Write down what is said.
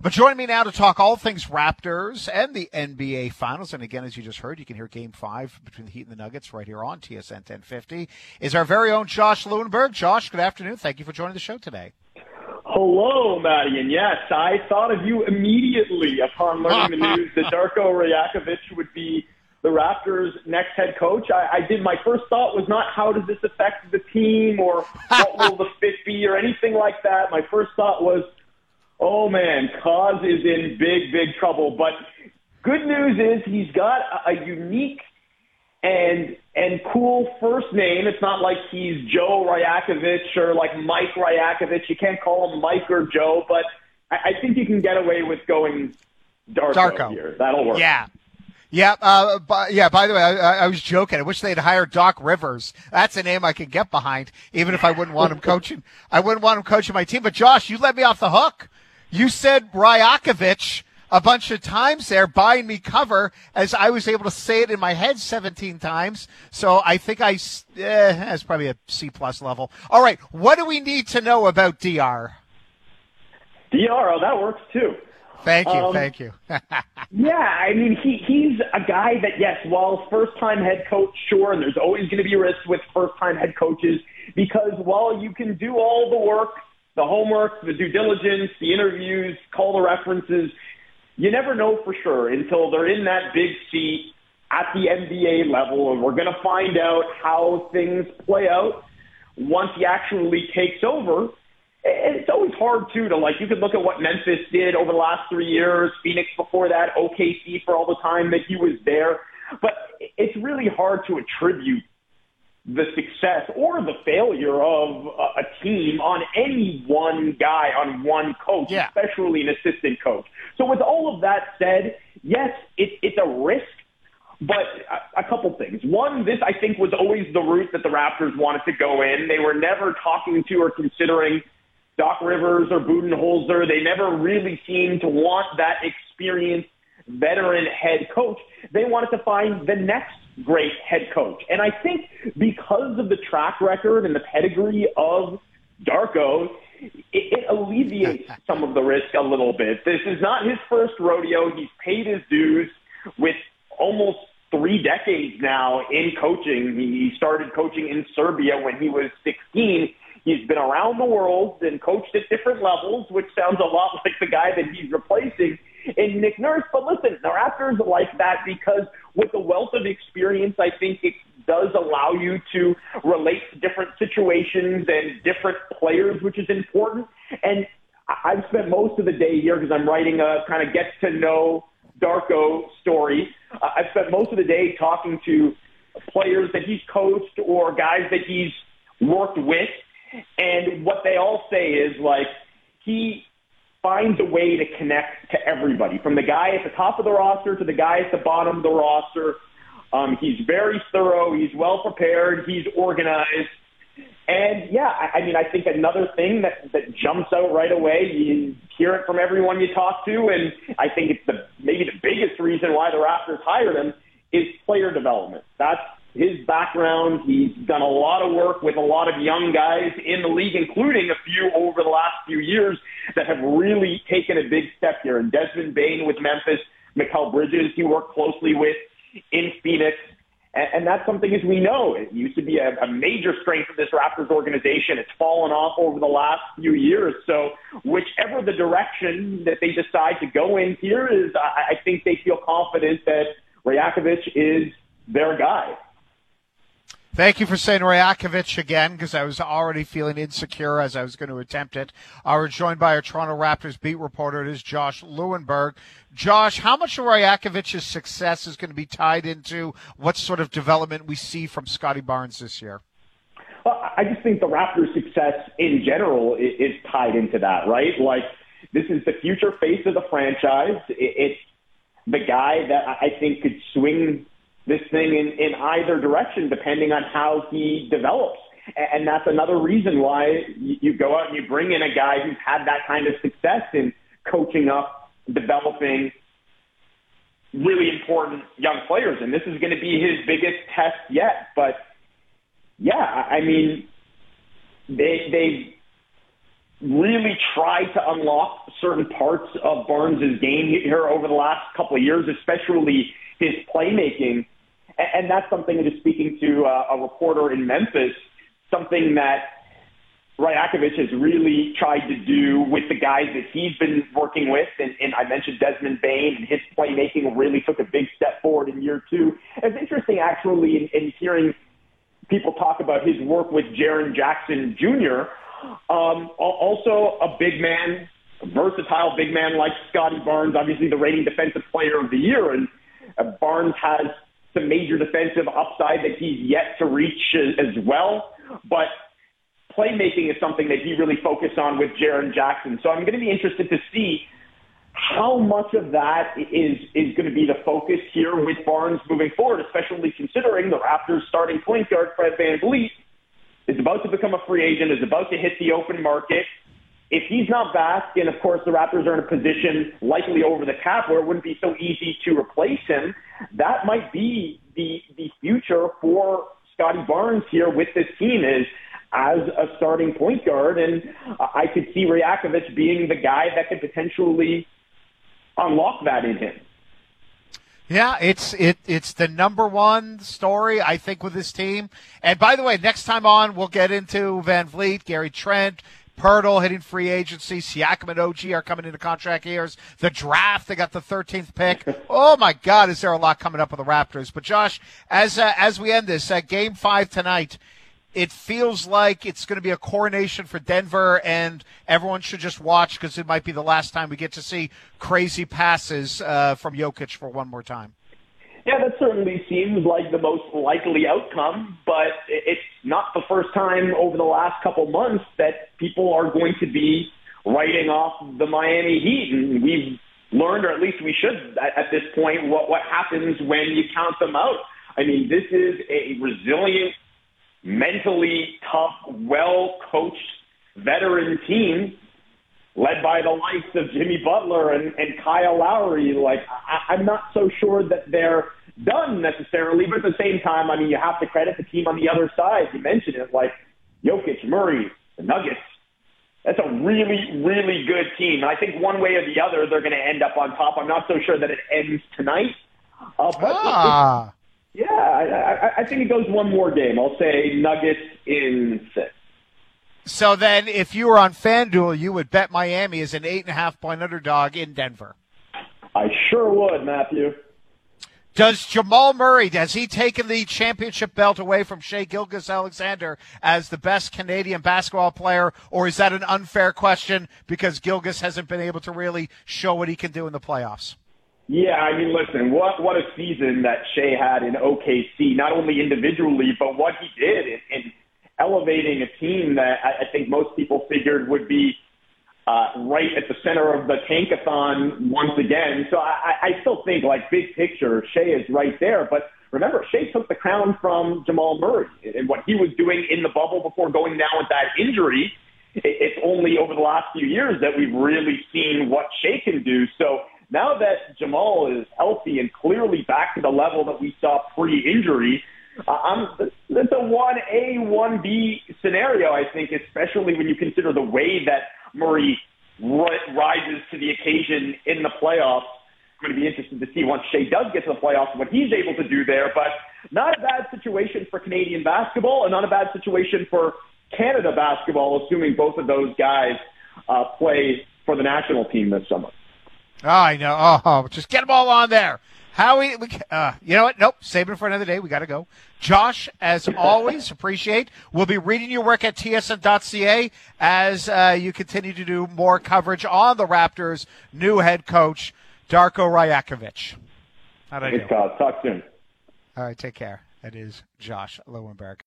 But join me now to talk all things Raptors and the NBA Finals. And again, as you just heard, you can hear Game Five between the Heat and the Nuggets right here on TSN 1050. Is our very own Josh Lewenberg. Josh, good afternoon. Thank you for joining the show today. Hello, Maddie, and yes, I thought of you immediately upon learning the news that Darko Rajakovic would be the Raptors' next head coach. I, I did. My first thought was not how does this affect the team or what will the fit be or anything like that. My first thought was, oh man, Cause is in big, big trouble. But good news is he's got a, a unique and and cool first name. It's not like he's Joe Rajakovic or like Mike Rajakovic. You can't call him Mike or Joe, but I, I think you can get away with going Darko, Darko. here. That'll work. Yeah. Yeah, uh, by, yeah. By the way, I, I was joking. I wish they'd hired Doc Rivers. That's a name I could get behind, even if I wouldn't want him coaching. I wouldn't want him coaching my team. But Josh, you let me off the hook. You said Rajakovic a bunch of times there, buying me cover as I was able to say it in my head 17 times. So I think I, eh, that's probably a C plus level. All right. What do we need to know about DR? DR, oh, that works too. Thank you, um, thank you. yeah, I mean, he he's a guy that yes, while first time head coach, sure, and there's always going to be risks with first time head coaches because while you can do all the work, the homework, the due diligence, the interviews, call the references, you never know for sure until they're in that big seat at the NBA level, and we're going to find out how things play out once he actually takes over. It's always hard too to like. You could look at what Memphis did over the last three years, Phoenix before that, OKC for all the time that he was there, but it's really hard to attribute the success or the failure of a team on any one guy, on one coach, yeah. especially an assistant coach. So with all of that said, yes, it, it's a risk, but a, a couple things. One, this I think was always the route that the Raptors wanted to go in. They were never talking to or considering Doc Rivers or Budenholzer. They never really seemed to want that experienced veteran head coach. They wanted to find the next great head coach. And I think because of the track record and the pedigree of Darko, it, it alleviates some of the risk a little bit. This is not his first rodeo. He's paid his dues with almost three decades now in coaching. He started coaching in Serbia when he was 16. He's been around the world and coached at different levels, which sounds a lot like the guy that he's replacing in Nick Nurse. But listen, the Raptors like that because with the wealth of experience, I think it does allow you to relate to different situations and different players, which is important. And I've spent most of the day here because I'm writing a kind of get to know Darko story. Uh, I've spent most of the day talking to players that he's coached or guys that he's worked with. And what they all say is like, he finds a way to connect to everybody, from the guy at the top of the roster to the guy at the bottom of the roster. Um, he's very thorough. He's well prepared. He's organized. And yeah, I, I mean, I think another thing that, that jumps out right away, you hear it from everyone you talk to, and I think it's the maybe the biggest reason why the Raptors hired him is player development. That's his background. He's done a lot of work with a lot of young guys in the league, including a few over the last few years that have really taken a big step here. And Desmond Bane with Memphis, Mikal Bridges, he worked closely with in Phoenix. And, and that's something as we know, it used to be a, a major strength of this Raptors organization. It's fallen off over the last few years. So whichever the direction that they decide to go in here is, I, I think they feel confident that Rajakovic is their guy. Thank you for saying Rajakovic again, because I was already feeling insecure as I was going to attempt it. Uh, we're joined by our Toronto Raptors beat reporter. It is Josh Lewenberg. Josh, how much of success is going to be tied into what sort of development we see from Scottie Barnes this year? Well, I just think the Raptors' success in general is tied into that, right? Like, this is the future face of the franchise. It's the guy that I think could swing this thing in, in either direction, depending on how he develops. And that's another reason why you go out and you bring in a guy who's had that kind of success in coaching up, developing really important young players. And this is going to be his biggest test yet. But yeah, I mean, they, they, really tried to unlock certain parts of Barnes' game here over the last couple of years, especially his playmaking. And that's something that is speaking to uh, a reporter in Memphis, something that Rajakovic has really tried to do with the guys that he's been working with. And, and I mentioned Desmond Bane and his playmaking really took a big step forward in year two. It's interesting actually in, in hearing people talk about his work with Jaren Jackson Jr., um, also a big man, a versatile big man like Scottie Barnes, obviously the reigning defensive player of the year. And uh, Barnes has some major defensive upside that he's yet to reach as, well. But playmaking is something that he really focused on with Jaren Jackson. So I'm going to be interested to see how much of that is is going to be the focus here with Barnes moving forward, especially considering the Raptors starting point guard Fred VanVleet is about to become a free agent, is about to hit the open market. If he's not back, and of course the Raptors are in a position likely over the cap where it wouldn't be so easy to replace him, that might be the the future for Scottie Barnes here with this team is as a starting point guard, and I could see Rajakovic being the guy that could potentially unlock that in him. Yeah, it's it it's the number one story I think with this team. And by the way, next time on we'll get into VanVleet, Gary Trent, Poeltl hitting free agency. Siakam and OG are coming into contract years. The draft, they got the 13th pick. Oh my God, is there a lot coming up with the Raptors? But Josh, as uh, as we end this, uh, game five tonight, it feels like it's going to be a coronation for Denver, and everyone should just watch because it might be the last time we get to see crazy passes uh, from Jokic for one more time. Yeah, that certainly seems like the most likely outcome, but it's not the first time over the last couple months that people are going to be writing off the Miami Heat, and we've learned, or at least we should at, at this point, what what happens when you count them out. I mean, this is a resilient mentally tough, well coached veteran team led by the likes of Jimmy Butler and, and Kyle Lowry. Like, I, I'm not so sure that they're done necessarily, but at the same time, I mean, you have to credit the team on the other side. You mentioned it, like Jokic, Murray, the Nuggets. That's a really, really good team. And I think one way or the other, they're going to end up on top. I'm not so sure that it ends tonight. Uh, but ah. Yeah, I, I, I think it goes one more game. I'll say Nuggets in six. So then, if you were on FanDuel, you would bet Miami as an eight and a half point underdog in Denver. I sure would, Matthew. Does Jamal Murray, has he taken the championship belt away from Shai Gilgeous-Alexander as the best Canadian basketball player, or is that an unfair question because Gilgeous hasn't been able to really show what he can do in the playoffs? Yeah, I mean, listen, what what a season that Shai had in OKC, not only individually, but what he did in, in elevating a team that I, I think most people figured would be uh, right at the center of the tankathon once again. So I, I still think, like big picture, Shai is right there. But remember, Shai took the crown from Jamal Murray, and what he was doing in the bubble before going down with that injury. It's only over the last few years that we've really seen what Shai can do. So now that Jamal is healthy and clearly back to the level that we saw pre-injury, uh, I'm, it's a 1A, 1B scenario, I think, especially when you consider the way that Murray rises to the occasion in the playoffs. I'm going to be interested to see once Shai does get to the playoffs what he's able to do there. But not a bad situation for Canadian basketball and not a bad situation for Canada basketball, assuming both of those guys uh, play for the national team this summer. Oh, I know. Oh, just get them all on there. Howie, we, uh, you know what? Nope. Save it for another day. We got to go. Josh, as always, appreciate. We'll be reading your work at tsn.ca as uh, you continue to do more coverage on the Raptors' new head coach, Darko Rajakovic. How'd I do? Talk soon. All right. Take care. That is Josh Lewenberg.